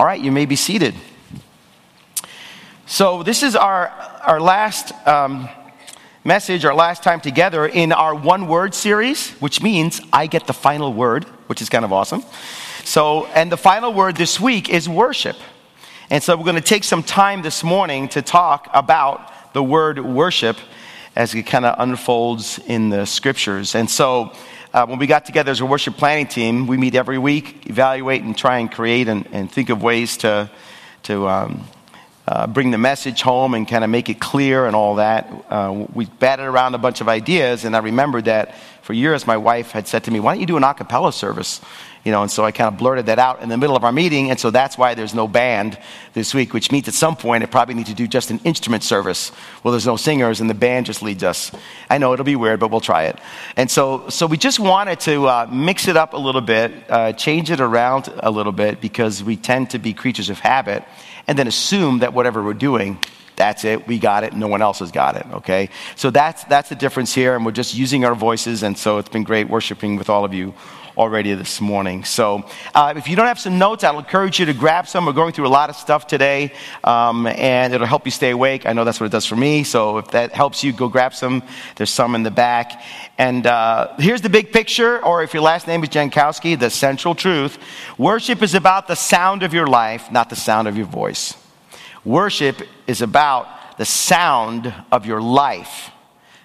All right, you may be seated. So, this is our, our last um, message, our last time together in our one word series, which means I get the final word, which is kind of awesome. So, and the final word this week is worship. And so, we're going to take some time this morning to talk about the word worship as it kind of unfolds in the scriptures. And so, uh, when we got together as a worship planning team, we meet every week, evaluate and try and create and, and think of ways to, to um, uh, bring the message home and kind of make it clear and all that. Uh, we batted around a bunch of ideas, and I remembered that for years my wife had said to me, Why don't you do an acapella service? You know, and so I kind of blurted that out in the middle of our meeting, and so that's why there's no band this week, which means at some point I probably need to do just an instrument service. Well, there's no singers, and the band just leads us. I know it'll be weird, but we'll try it. And so, so we just wanted to uh, mix it up a little bit, uh, change it around a little bit, because we tend to be creatures of habit and then assume that whatever we're doing, that's it, we got it, no one else has got it, okay? So that's, that's the difference here, and we're just using our voices, and so it's been great worshiping with all of you already this morning. So, uh, if you don't have some notes, I'll encourage you to grab some. We're going through a lot of stuff today, um, and it'll help you stay awake. I know that's what it does for me. So, if that helps you, go grab some. There's some in the back. And uh, here's the big picture, or if your last name is Jankowski, the central truth. Worship is about the sound of your life, not the sound of your voice. Worship is about the sound of your life,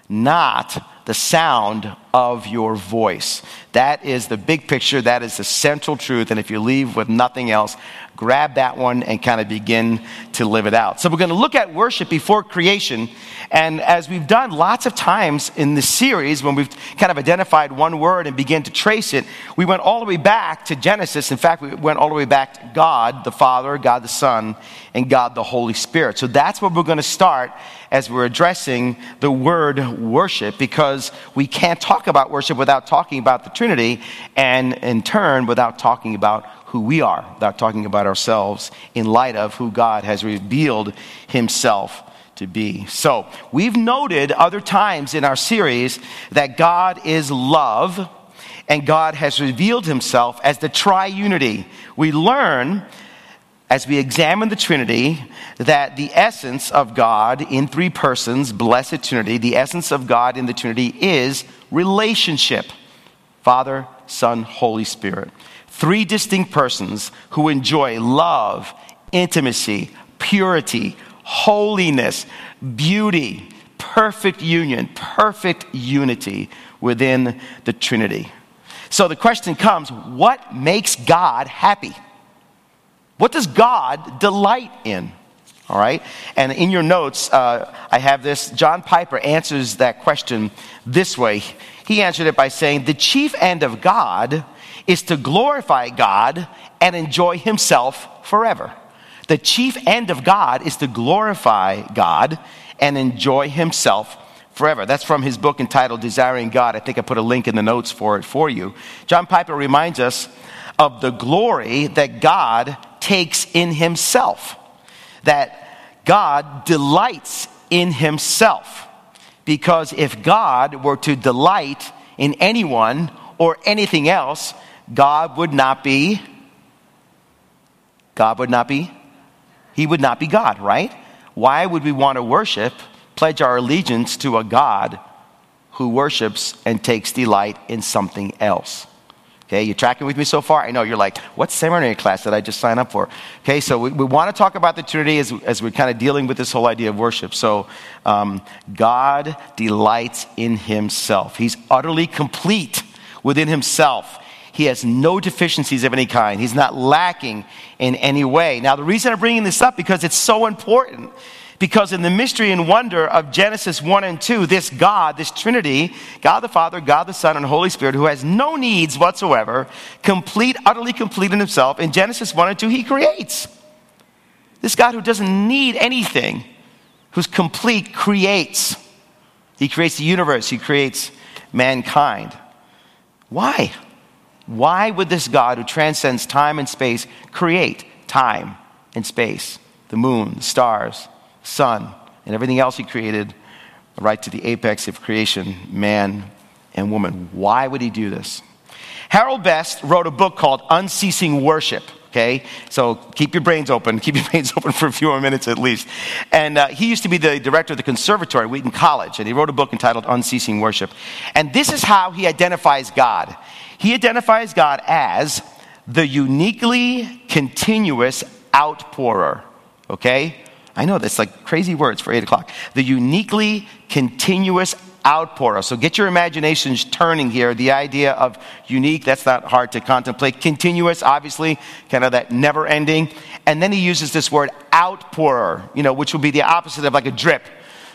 not the sound of your voice. That is the big picture. That is the central truth. And if you leave with nothing else, grab that one and kind of begin to live it out. So we're going to look at worship before creation. And as we've done lots of times in this series, when we've kind of identified one word and begin to trace it, we went all the way back to Genesis. In fact, we went all the way back to God the Father, God the Son, and God the Holy Spirit. So that's where we're going to start as we're addressing the word worship because we can't talk about worship without talking about the Trinity and in turn without talking about who we are, without talking about ourselves in light of who God has revealed himself to be. So, we've noted other times in our series that God is love and God has revealed himself as the triunity. We learn as we examine the Trinity that the essence of God in three persons, blessed Trinity, the essence of God in the Trinity is relationship Father, Son, Holy Spirit. Three distinct persons who enjoy love, intimacy, purity, holiness, beauty, perfect union, perfect unity within the Trinity. So the question comes what makes God happy? What does God delight in? All right? And in your notes, uh, I have this. John Piper answers that question this way. He answered it by saying, The chief end of God is to glorify God and enjoy Himself forever. The chief end of God is to glorify God and enjoy himself forever. That's from his book entitled Desiring God. I think I put a link in the notes for it for you. John Piper reminds us of the glory that God takes in himself, that God delights in himself. Because if God were to delight in anyone or anything else, God would not be God would not be he would not be God, right? Why would we want to worship, pledge our allegiance to a God who worships and takes delight in something else? Okay, you tracking with me so far? I know you're like, what seminary class did I just sign up for? Okay, so we, we want to talk about the Trinity as, as we're kind of dealing with this whole idea of worship. So, um, God delights in Himself, He's utterly complete within Himself. He has no deficiencies of any kind. He's not lacking in any way. Now, the reason I'm bringing this up because it's so important. Because in the mystery and wonder of Genesis 1 and 2, this God, this Trinity, God the Father, God the Son, and Holy Spirit, who has no needs whatsoever, complete, utterly complete in himself, in Genesis 1 and 2, he creates. This God who doesn't need anything, who's complete, creates. He creates the universe, he creates mankind. Why? Why would this God who transcends time and space create time and space? The moon, the stars, sun, and everything else he created, right to the apex of creation, man and woman. Why would he do this? Harold Best wrote a book called Unceasing Worship. okay? So keep your brains open. Keep your brains open for a few more minutes at least. And uh, he used to be the director of the conservatory at Wheaton College, and he wrote a book entitled Unceasing Worship. And this is how he identifies God. He identifies God as the uniquely continuous outpourer, okay? I know that's like crazy words for 8 o'clock. The uniquely continuous outpourer. So get your imaginations turning here. The idea of unique, that's not hard to contemplate. Continuous, obviously, kind of that never ending. And then he uses this word outpourer, you know, which would be the opposite of like a drip.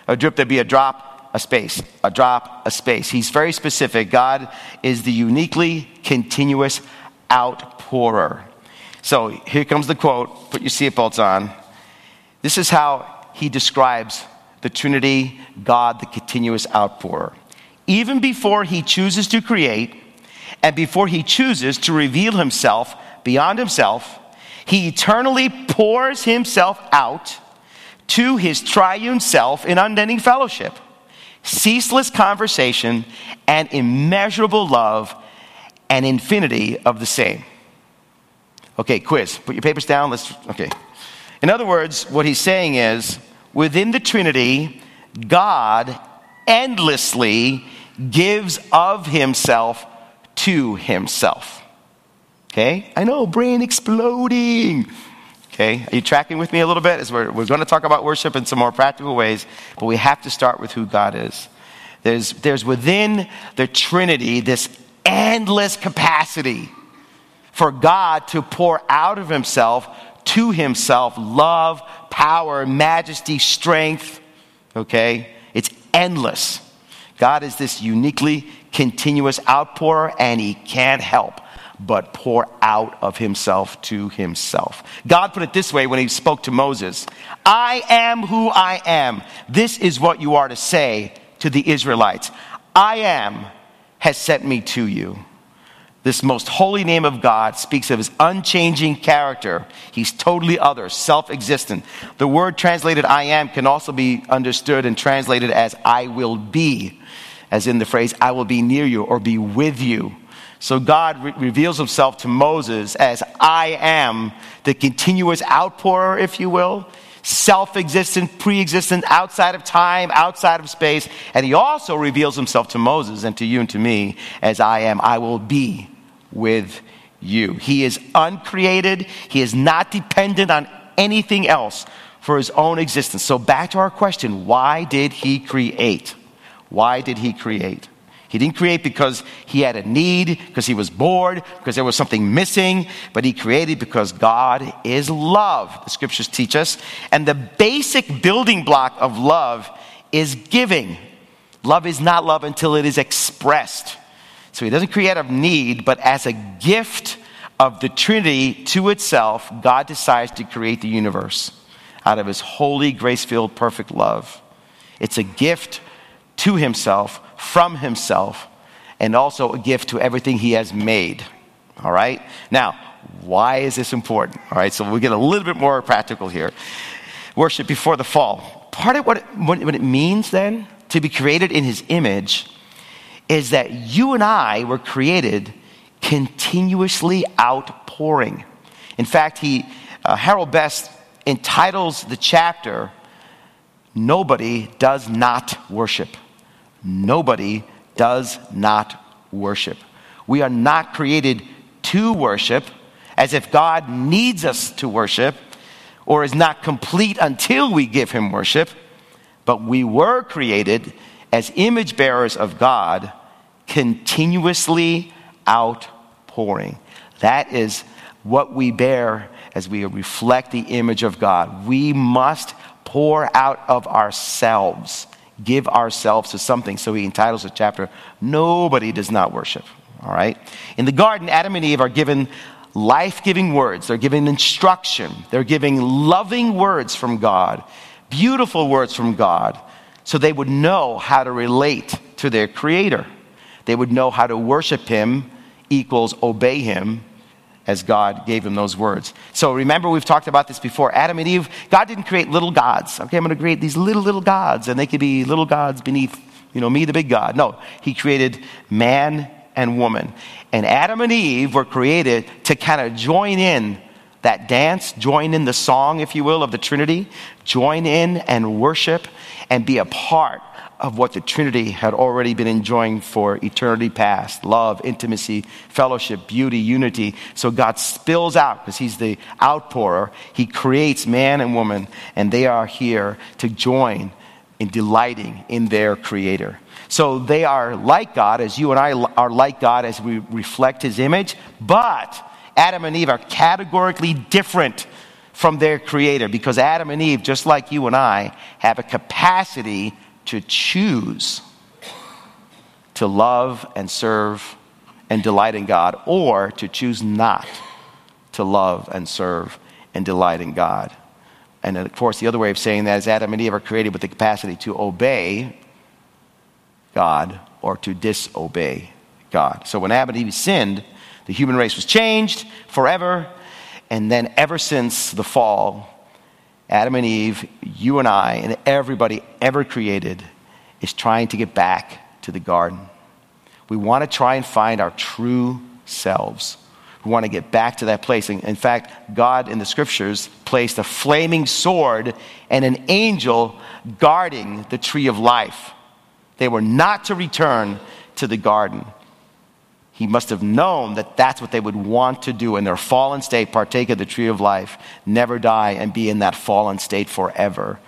A drip that'd be a drop, a space, a drop, a space. He's very specific. God is the uniquely continuous outpourer. So here comes the quote. Put your seatbelts on. This is how he describes the Trinity, God, the continuous outpourer. Even before he chooses to create and before he chooses to reveal himself beyond himself, he eternally pours himself out to his triune self in unending fellowship, ceaseless conversation, and immeasurable love and infinity of the same. Okay, quiz. Put your papers down. Let's, okay. In other words, what he's saying is within the Trinity, God endlessly gives of himself to himself. Okay? I know, brain exploding. Okay? Are you tracking with me a little bit? As we're, we're going to talk about worship in some more practical ways, but we have to start with who God is. There's, there's within the Trinity this endless capacity for God to pour out of himself to himself love, power, majesty, strength. Okay? It's endless. God is this uniquely continuous outpourer, and he can't help but pour out of himself to himself. God put it this way when he spoke to Moses I am who I am. This is what you are to say to the Israelites I am has sent me to you. This most holy name of God speaks of his unchanging character. He's totally other, self existent. The word translated I am can also be understood and translated as I will be, as in the phrase I will be near you or be with you. So God re- reveals himself to Moses as I am, the continuous outpourer, if you will, self existent, pre existent, outside of time, outside of space. And he also reveals himself to Moses and to you and to me as I am. I will be with you. He is uncreated, he is not dependent on anything else for his own existence. So, back to our question why did he create? Why did he create? He didn't create because he had a need, because he was bored, because there was something missing, but he created because God is love, the scriptures teach us. And the basic building block of love is giving. Love is not love until it is expressed. So he doesn't create out of need, but as a gift of the Trinity to itself, God decides to create the universe out of his holy, grace filled, perfect love. It's a gift to himself from himself and also a gift to everything he has made. All right? Now, why is this important? All right, so we'll get a little bit more practical here. Worship before the fall. Part of what it, what it means then to be created in his image is that you and I were created continuously outpouring. In fact, he, uh, Harold Best entitles the chapter, Nobody Does Not Worship. Nobody does not worship. We are not created to worship as if God needs us to worship or is not complete until we give him worship, but we were created as image bearers of God, continuously outpouring. That is what we bear as we reflect the image of God. We must pour out of ourselves give ourselves to something. So he entitles the chapter, Nobody Does Not Worship. All right? In the garden, Adam and Eve are given life giving words, they're giving instruction, they're giving loving words from God, beautiful words from God, so they would know how to relate to their Creator. They would know how to worship Him equals obey Him as God gave him those words. So remember, we've talked about this before. Adam and Eve, God didn't create little gods. Okay, I'm going to create these little, little gods, and they could be little gods beneath, you know, me, the big God. No, he created man and woman. And Adam and Eve were created to kind of join in that dance, join in the song, if you will, of the Trinity, join in and worship and be a part of what the Trinity had already been enjoying for eternity past love, intimacy, fellowship, beauty, unity. So God spills out because He's the outpourer. He creates man and woman, and they are here to join in delighting in their Creator. So they are like God, as you and I are like God as we reflect His image, but Adam and Eve are categorically different from their Creator because Adam and Eve, just like you and I, have a capacity to choose to love and serve and delight in God, or to choose not to love and serve and delight in God. And of course, the other way of saying that is Adam and Eve are created with the capacity to obey God or to disobey God. So when Adam and Eve sinned, the human race was changed forever. And then, ever since the fall, Adam and Eve, you and I, and everybody ever created is trying to get back to the garden. We want to try and find our true selves. We want to get back to that place. In fact, God in the scriptures placed a flaming sword and an angel guarding the tree of life. They were not to return to the garden he must have known that that's what they would want to do in their fallen state, partake of the tree of life, never die, and be in that fallen state forever.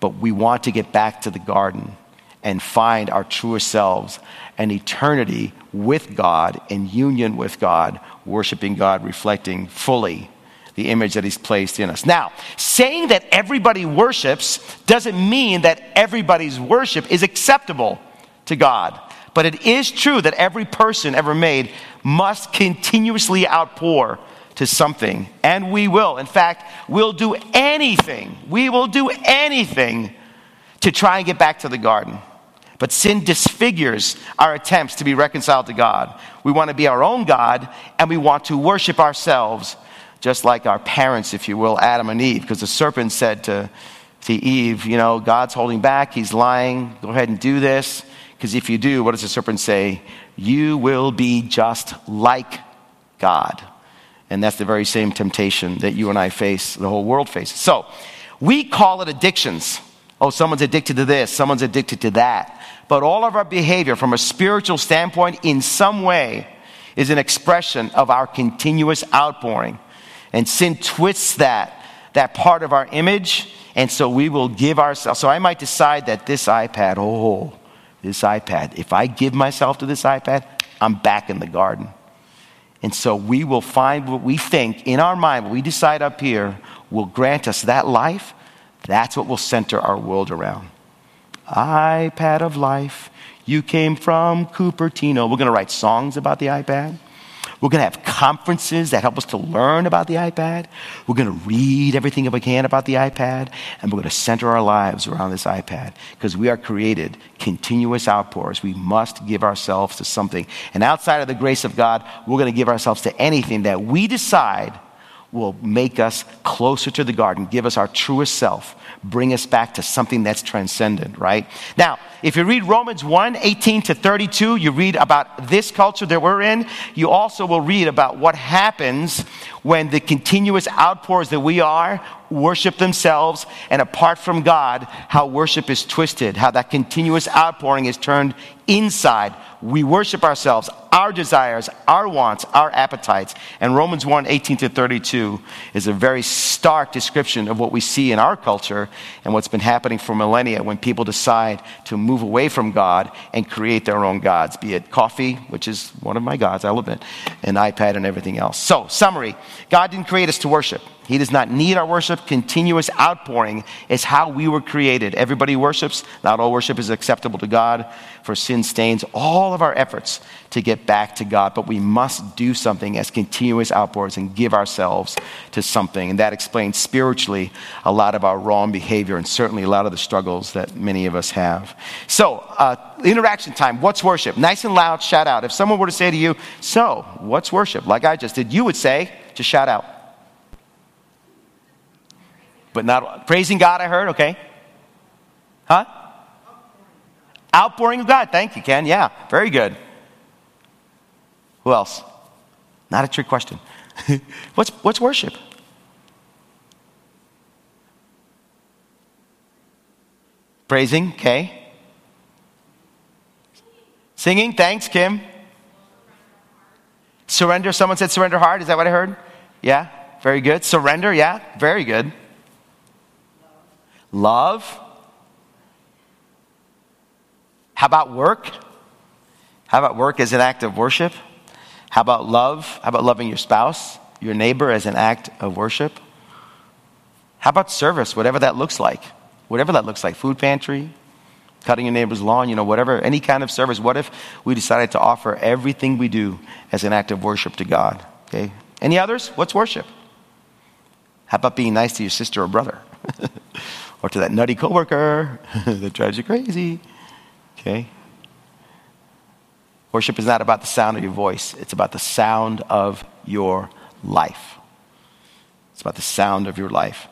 But we want to get back to the garden and find our truer selves and eternity with God, in union with God, worshiping God, reflecting fully the image that He's placed in us. Now, saying that everybody worships doesn't mean that everybody's worship is acceptable to God. But it is true that every person ever made must continuously outpour to something. And we will. In fact, we'll do anything. We will do anything to try and get back to the garden. But sin disfigures our attempts to be reconciled to God. We want to be our own God and we want to worship ourselves, just like our parents, if you will, Adam and Eve. Because the serpent said to, to Eve, You know, God's holding back, he's lying, go ahead and do this. Because if you do, what does the serpent say? You will be just like God. And that's the very same temptation that you and I face, the whole world faces. So, we call it addictions. Oh, someone's addicted to this, someone's addicted to that. But all of our behavior from a spiritual standpoint, in some way, is an expression of our continuous outpouring. And sin twists that, that part of our image, and so we will give ourselves. So I might decide that this iPad, oh, this iPad. If I give myself to this iPad, I'm back in the garden. And so we will find what we think in our mind, what we decide up here, will grant us that life. That's what will center our world around. iPad of life. You came from Cupertino. We're going to write songs about the iPad. We're going to have conferences that help us to learn about the iPad. We're going to read everything that we can about the iPad, and we're going to center our lives around this iPad because we are created continuous outpours. We must give ourselves to something. And outside of the grace of God, we're going to give ourselves to anything that we decide will make us closer to the garden, give us our truest self, bring us back to something that's transcendent, right? Now, if you read Romans 1 18 to 32, you read about this culture that we're in. You also will read about what happens when the continuous outpours that we are worship themselves, and apart from God, how worship is twisted, how that continuous outpouring is turned inside we worship ourselves, our desires, our wants, our appetites. And Romans 1 18 to 32 is a very stark description of what we see in our culture and what's been happening for millennia when people decide to move away from God and create their own gods, be it coffee, which is one of my gods, I'll admit, an iPad and everything else. So, summary God didn't create us to worship. He does not need our worship. Continuous outpouring is how we were created. Everybody worships. Not all worship is acceptable to God, for sin stains all of our efforts to get back to God. But we must do something as continuous outpours and give ourselves to something. And that explains spiritually a lot of our wrong behavior and certainly a lot of the struggles that many of us have. So, uh, interaction time. What's worship? Nice and loud, shout out. If someone were to say to you, So, what's worship? Like I just did, you would say, Just shout out but not praising God, I heard, okay. Huh? Outpouring of God. Thank you, Ken. Yeah, very good. Who else? Not a trick question. what's, what's worship? Praising, okay. Singing, thanks, Kim. Surrender, someone said surrender hard. Is that what I heard? Yeah, very good. Surrender, yeah, very good. Love. How about work? How about work as an act of worship? How about love? How about loving your spouse, your neighbor as an act of worship? How about service, whatever that looks like? Whatever that looks like, food pantry, cutting your neighbor's lawn, you know, whatever, any kind of service. What if we decided to offer everything we do as an act of worship to God? Okay? Any others? What's worship? How about being nice to your sister or brother? or to that nutty coworker that drives you crazy? Okay? Worship is not about the sound of your voice, it's about the sound of your life. It's about the sound of your life.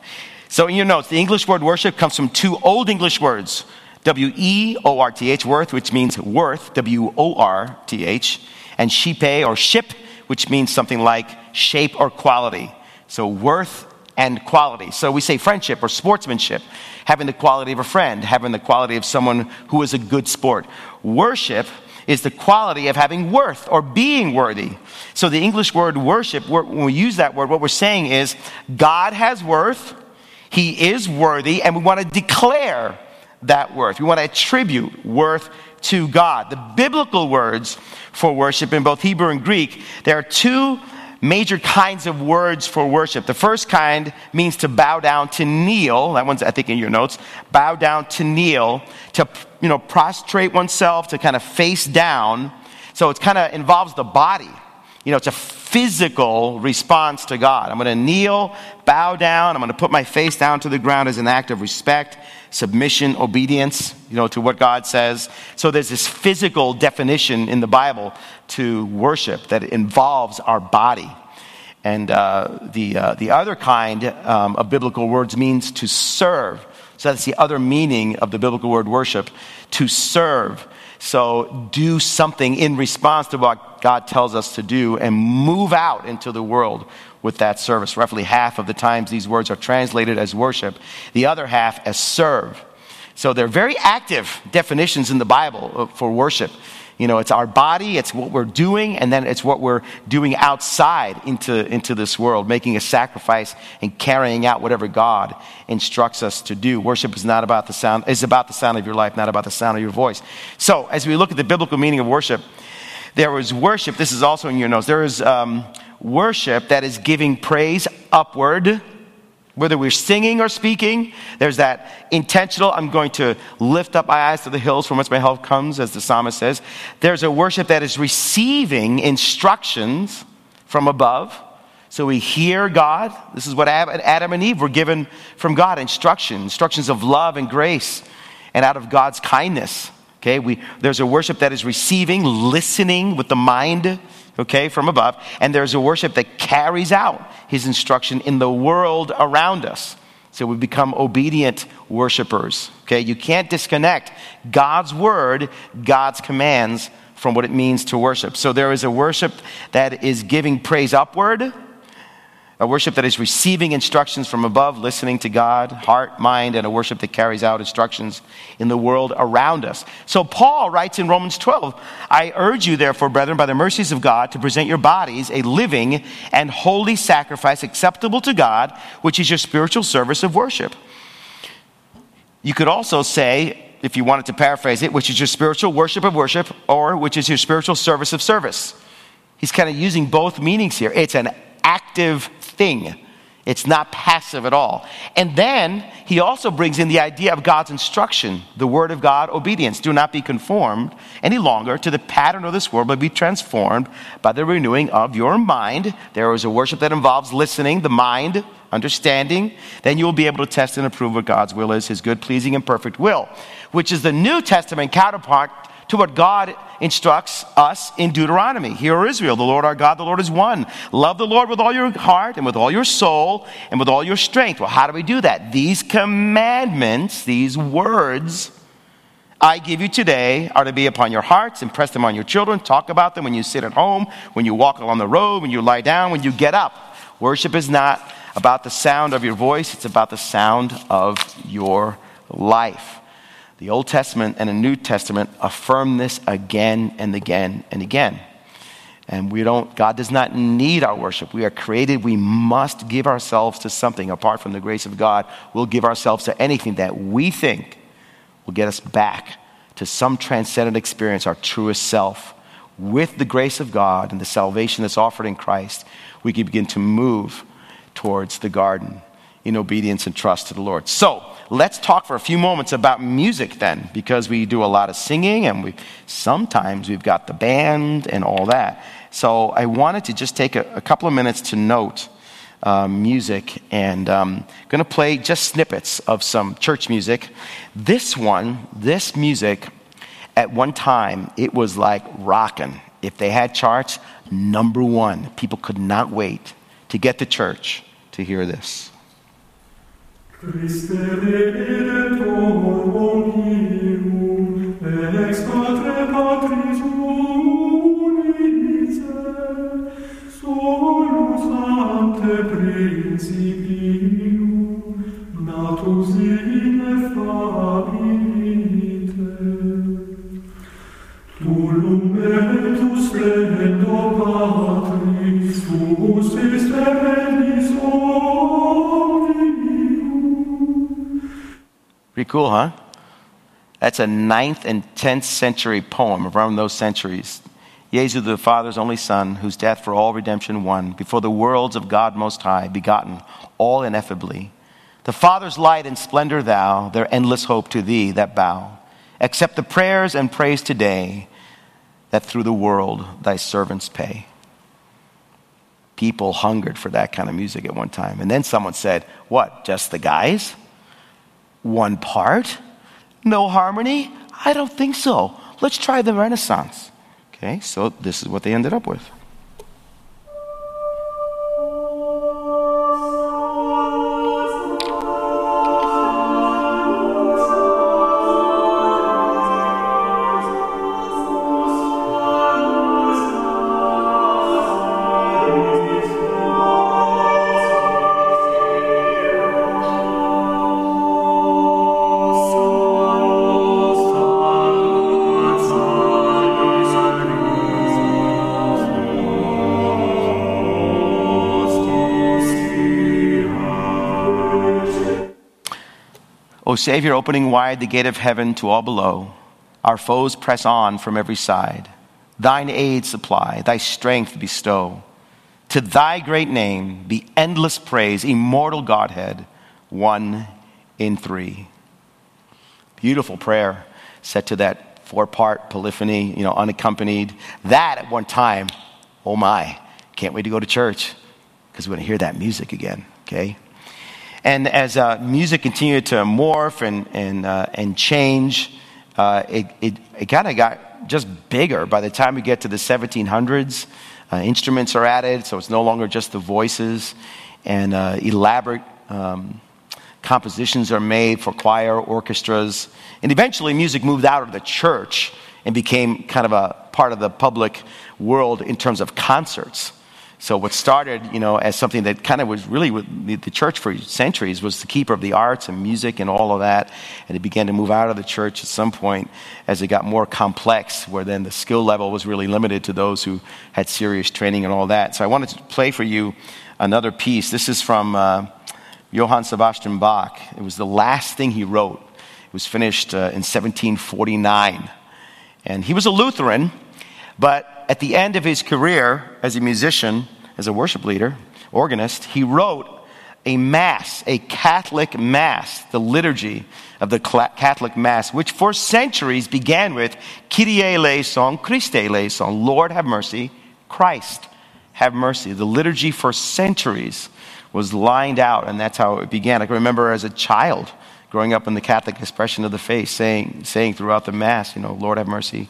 So, in your notes, the English word worship comes from two Old English words W E O R T H, worth, which means worth, W O R T H, and shipe or ship, which means something like shape or quality. So, worth and quality. So, we say friendship or sportsmanship, having the quality of a friend, having the quality of someone who is a good sport. Worship is the quality of having worth or being worthy. So, the English word worship, when we use that word, what we're saying is God has worth, He is worthy, and we want to declare that worth. We want to attribute worth to God. The biblical words for worship in both Hebrew and Greek, there are two major kinds of words for worship. The first kind means to bow down, to kneel. That one's, I think, in your notes. Bow down, to kneel, to, you know, prostrate oneself, to kind of face down. So it kind of involves the body. You know, it's a physical response to God. I'm going to kneel, bow down. I'm going to put my face down to the ground as an act of respect, submission, obedience, you know, to what God says. So there's this physical definition in the Bible to worship that involves our body. And uh, the, uh, the other kind um, of biblical words means to serve. So that's the other meaning of the biblical word worship to serve. So do something in response to what God tells us to do and move out into the world with that service. Roughly half of the times these words are translated as worship, the other half as serve. So they're very active definitions in the Bible for worship. You know, it's our body, it's what we're doing, and then it's what we're doing outside into, into this world, making a sacrifice and carrying out whatever God instructs us to do. Worship is not about the sound, is about the sound of your life, not about the sound of your voice. So, as we look at the biblical meaning of worship, there is worship, this is also in your notes, there is um, worship that is giving praise upward whether we're singing or speaking, there's that intentional, I'm going to lift up my eyes to the hills from whence my help comes, as the psalmist says. There's a worship that is receiving instructions from above. So we hear God. This is what Adam and Eve were given from God instruction, instructions of love and grace, and out of God's kindness. Okay, we, there's a worship that is receiving, listening with the mind okay, from above. And there's a worship that carries out his instruction in the world around us. So we become obedient worshipers, okay? You can't disconnect God's word, God's commands from what it means to worship. So there is a worship that is giving praise upward a worship that is receiving instructions from above, listening to God, heart, mind, and a worship that carries out instructions in the world around us. So Paul writes in Romans 12, I urge you, therefore, brethren, by the mercies of God, to present your bodies a living and holy sacrifice acceptable to God, which is your spiritual service of worship. You could also say, if you wanted to paraphrase it, which is your spiritual worship of worship, or which is your spiritual service of service. He's kind of using both meanings here. It's an active thing. It's not passive at all. And then he also brings in the idea of God's instruction, the word of God, obedience. Do not be conformed any longer to the pattern of this world, but be transformed by the renewing of your mind. There is a worship that involves listening, the mind, understanding. Then you will be able to test and approve what God's will is, his good, pleasing, and perfect will, which is the New Testament counterpart to what God instructs us in Deuteronomy. Hear, Israel, the Lord our God, the Lord is one. Love the Lord with all your heart and with all your soul and with all your strength. Well, how do we do that? These commandments, these words, I give you today are to be upon your hearts, impress them on your children, talk about them when you sit at home, when you walk along the road, when you lie down, when you get up. Worship is not about the sound of your voice, it's about the sound of your life. The Old Testament and the New Testament affirm this again and again and again. And we don't, God does not need our worship. We are created. We must give ourselves to something. Apart from the grace of God, we'll give ourselves to anything that we think will get us back to some transcendent experience, our truest self. With the grace of God and the salvation that's offered in Christ, we can begin to move towards the garden in obedience and trust to the Lord. So, let's talk for a few moments about music then, because we do a lot of singing and we sometimes we've got the band and all that. So, I wanted to just take a, a couple of minutes to note uh, music and I'm um, going to play just snippets of some church music. This one, this music, at one time, it was like rocking. If they had charts, number one. People could not wait to get to church to hear this. Christe Redemptor Pretty cool, huh? That's a 9th and 10th century poem around those centuries. Jesus, the Father's only Son, whose death for all redemption won, before the worlds of God Most High, begotten all ineffably. The Father's light and splendor, thou, their endless hope to thee that bow. Accept the prayers and praise today that through the world thy servants pay. People hungered for that kind of music at one time. And then someone said, What, just the guys? One part? No harmony? I don't think so. Let's try the Renaissance. Okay, so this is what they ended up with. O Savior, opening wide the gate of heaven to all below, our foes press on from every side. Thine aid supply, thy strength bestow. To thy great name be endless praise, immortal Godhead, one in three. Beautiful prayer set to that four part polyphony, you know, unaccompanied. That at one time, oh my, can't wait to go to church because we're going to hear that music again, okay? And as uh, music continued to morph and, and, uh, and change, uh, it, it, it kind of got just bigger. By the time we get to the 1700s, uh, instruments are added, so it's no longer just the voices, and uh, elaborate um, compositions are made for choir, orchestras. And eventually, music moved out of the church and became kind of a part of the public world in terms of concerts. So what started, you know, as something that kind of was really the church for centuries was the keeper of the arts and music and all of that, and it began to move out of the church at some point as it got more complex, where then the skill level was really limited to those who had serious training and all that. So I wanted to play for you another piece. This is from uh, Johann Sebastian Bach. It was the last thing he wrote. It was finished uh, in 1749, and he was a Lutheran, but at the end of his career as a musician, as a worship leader, organist, he wrote a mass, a Catholic mass, the liturgy of the Catholic mass, which for centuries began with Kyrie eleison, Christe eleison, Lord have mercy, Christ have mercy. The liturgy for centuries was lined out, and that's how it began. I can remember as a child growing up in the Catholic expression of the faith, saying, saying throughout the Mass, you know, Lord have mercy,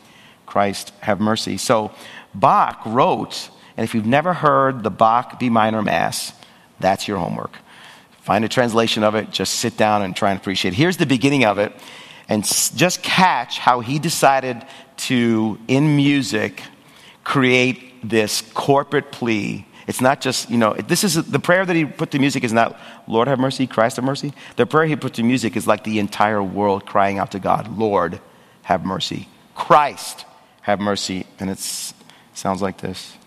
Christ have mercy. So Bach wrote, and if you've never heard the Bach B minor Mass, that's your homework. Find a translation of it, just sit down and try and appreciate it. Here's the beginning of it, and just catch how he decided to, in music, create this corporate plea It's not just, you know, this is the prayer that he put to music is not, Lord have mercy, Christ have mercy. The prayer he put to music is like the entire world crying out to God, Lord have mercy, Christ have mercy. And it sounds like this.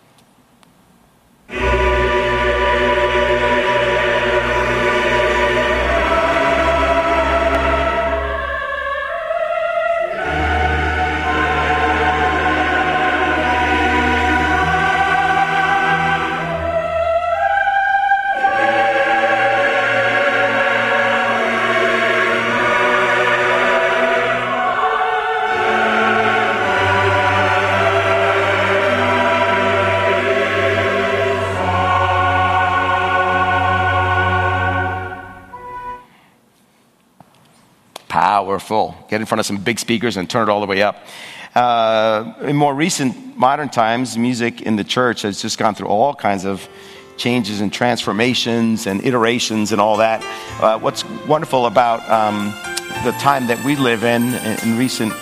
Powerful. Get in front of some big speakers and turn it all the way up. Uh, in more recent modern times, music in the church has just gone through all kinds of changes and transformations and iterations and all that. Uh, what's wonderful about um, the time that we live in in recent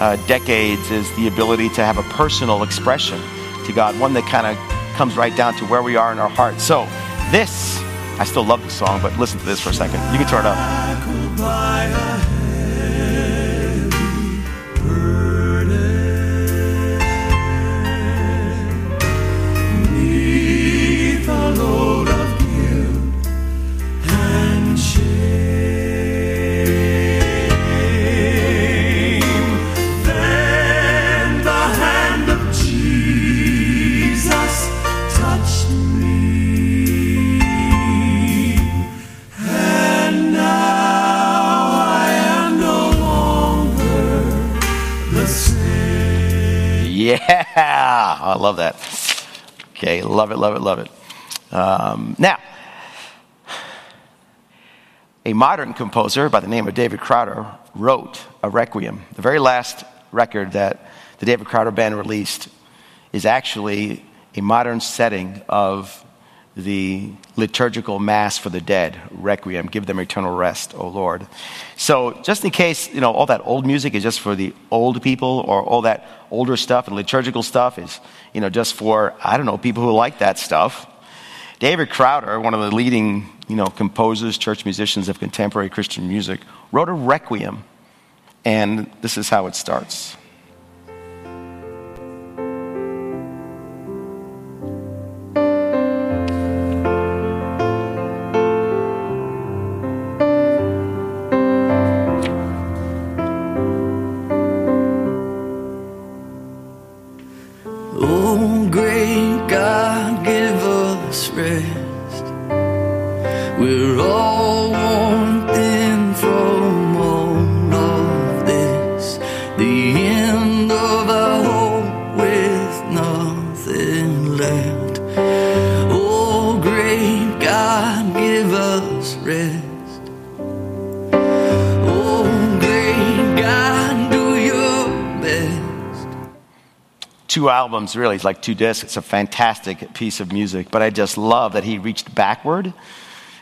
uh, decades is the ability to have a personal expression to God, one that kind of comes right down to where we are in our heart. So, this, I still love the song, but listen to this for a second. You can turn it up. Yeah, I love that. Okay, love it, love it, love it. Um, now, a modern composer by the name of David Crowder wrote a requiem. The very last record that the David Crowder Band released is actually a modern setting of the liturgical mass for the dead, requiem, give them eternal rest, O Lord. So, just in case, you know, all that old music is just for the old people, or all that older stuff and liturgical stuff is, you know, just for, I don't know, people who like that stuff. David Crowder, one of the leading, you know, composers, church musicians of contemporary Christian music, wrote a requiem. And this is how it starts. rest. We're all two albums, really. It's like two discs. It's a fantastic piece of music. But I just love that he reached backward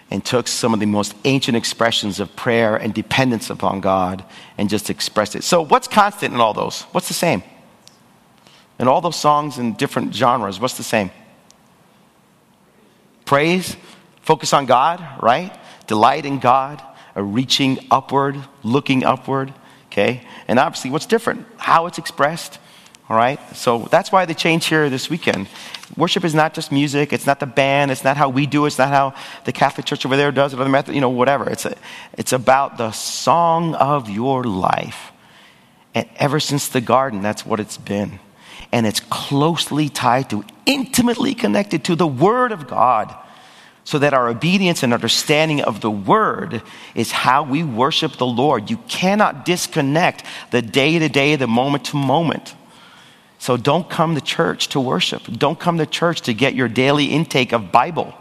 and took some of the most ancient expressions of prayer and dependence upon God and just expressed it. So, what's constant in all those? What's the same? In all those songs in different genres, what's the same? Praise, focus on God, right? Delight in God, a reaching upward, looking upward, okay? And obviously, what's different? How it's expressed all right? So that's why the change here this weekend. Worship is not just music. It's not the band. It's not how we do it. It's not how the Catholic Church over there does it or the method, you know, whatever. It's, a, it's about the song of your life. And ever since the garden, that's what it's been. And it's closely tied to, intimately connected to the Word of God. So that our obedience and understanding of the Word is how we worship the Lord. You cannot disconnect the day to day, the moment to moment. So don't come to church to worship. Don't come to church to get your daily intake of Bible.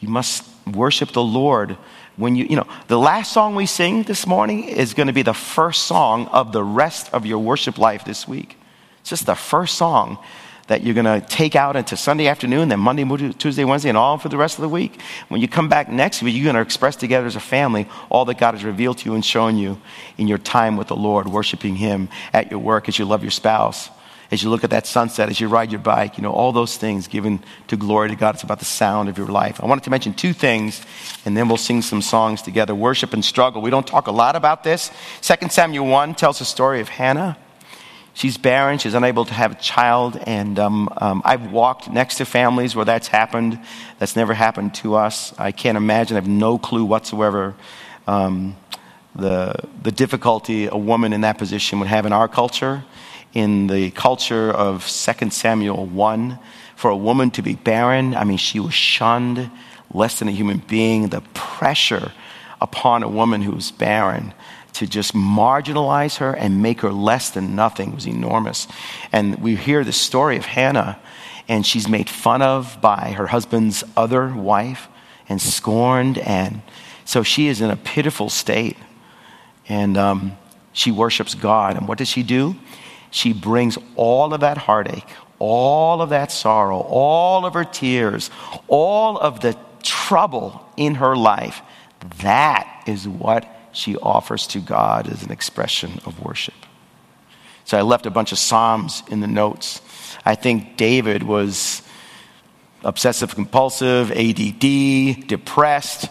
You must worship the Lord when you, you know, the last song we sing this morning is going to be the first song of the rest of your worship life this week. It's just the first song that you're going to take out into Sunday afternoon, then Monday, Tuesday, Wednesday, and all for the rest of the week. When you come back next week, you're going to express together as a family all that God has revealed to you and shown you in your time with the Lord, worshiping Him at your work as you love your spouse, as you look at that sunset, as you ride your bike, you know, all those things given to glory to God. It's about the sound of your life. I wanted to mention two things, and then we'll sing some songs together worship and struggle. We don't talk a lot about this. 2 Samuel 1 tells the story of Hannah. She's barren, she's unable to have a child, and um, um, I've walked next to families where that's happened. That's never happened to us. I can't imagine, I have no clue whatsoever. Um, the, the difficulty a woman in that position would have in our culture in the culture of 2 Samuel 1 for a woman to be barren. I mean, she was shunned, less than a human being. The pressure upon a woman who was barren to just marginalize her and make her less than nothing was enormous. And we hear the story of Hannah, and she's made fun of by her husband's other wife and scorned. And so she is in a pitiful state. And um, she worships God. And what does she do? she brings all of that heartache, all of that sorrow, all of her tears, all of the trouble in her life. That is what she offers to God as an expression of worship. So I left a bunch of Psalms in the notes. I think David was obsessive compulsive, ADD, depressed.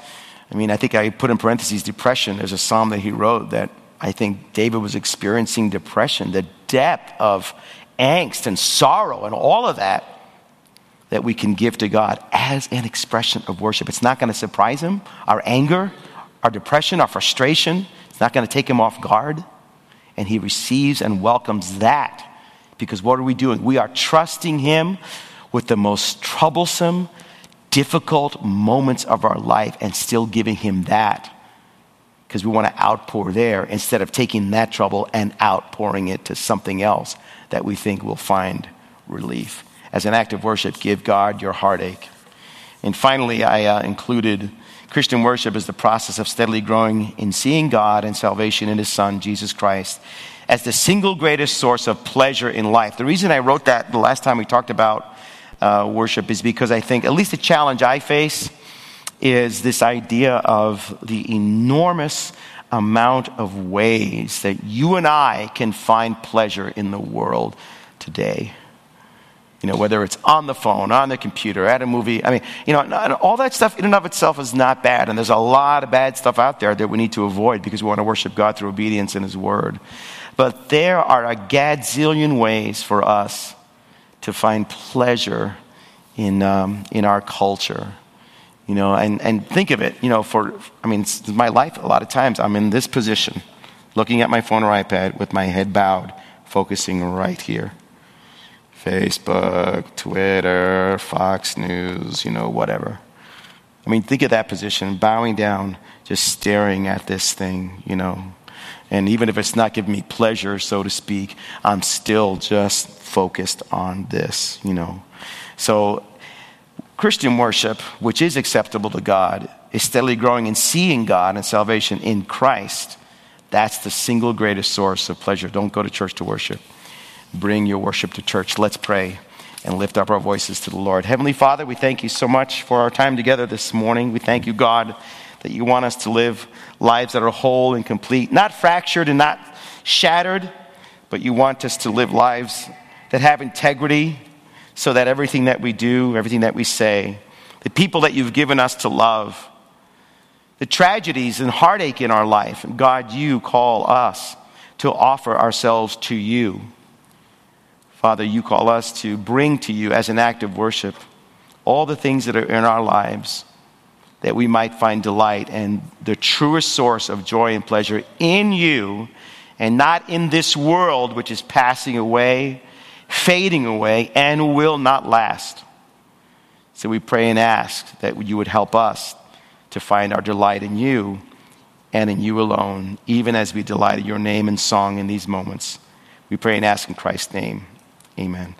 I mean, I think I put in parentheses depression. There's a psalm that he wrote that I think David was experiencing depression, the depth of angst and sorrow and all of that that we can give to God as an expression of worship. It's not going to surprise him. Our anger, our depression, our frustration, it's not going to take him off guard. And he receives and welcomes that because what are we doing? We are trusting him with the most troublesome, difficult moments of our life and still giving him that because we want to outpour there instead of taking that trouble and outpouring it to something else that we think will find relief. As an act of worship, give God your heartache. And finally, I uh, included Christian worship is the process of steadily growing in seeing God and salvation in His Son, Jesus Christ, as the single greatest source of pleasure in life. The reason I wrote that the last time we talked about uh, worship is because I think, at least the challenge I face, is this idea of the enormous amount of ways that you and I can find pleasure in the world today. You know, whether it's on the phone, on the computer, at a movie. I mean, you know, all that stuff in and of itself is not bad. And there's a lot of bad stuff out there that we need to avoid because we want to worship God through obedience in His Word. But there are a gazillion ways for us to find pleasure in, um, in our culture. You know, and, and think of it, you know, for, I mean, my life, a lot of times I'm in this position, looking at my phone or iPad with my head bowed, focusing right here. Facebook, Twitter, Fox News, you know, whatever. I mean, think of that position, bowing down, just staring at this thing, you know. And even if it's not giving me pleasure, so to speak, I'm still just focused on this, you know. So Christian worship, which is acceptable to God, is steadily growing in seeing God and salvation in Christ. That's the single greatest source of pleasure. Don't go to church to worship. Bring your worship to church. Let's pray and lift up our voices to the Lord. Heavenly Father, we thank you so much for our time together this morning. We thank you, God, that you want us to live lives that are whole and complete, not fractured and not shattered, but you want us to live lives that have integrity, so that everything that we do, everything that we say, the people that you've given us to love, the tragedies and heartache in our life, God, you call us to offer ourselves to you. Father, you call us to bring to you as an act of worship all the things that are in our lives that we might find delight and the truest source of joy and pleasure in you and not in this world which is passing away fading away, and will not last. So we pray and ask that you would help us to find our delight in you and in you alone, even as we delight in your name and song in these moments. We pray and ask in Christ's name. Amen.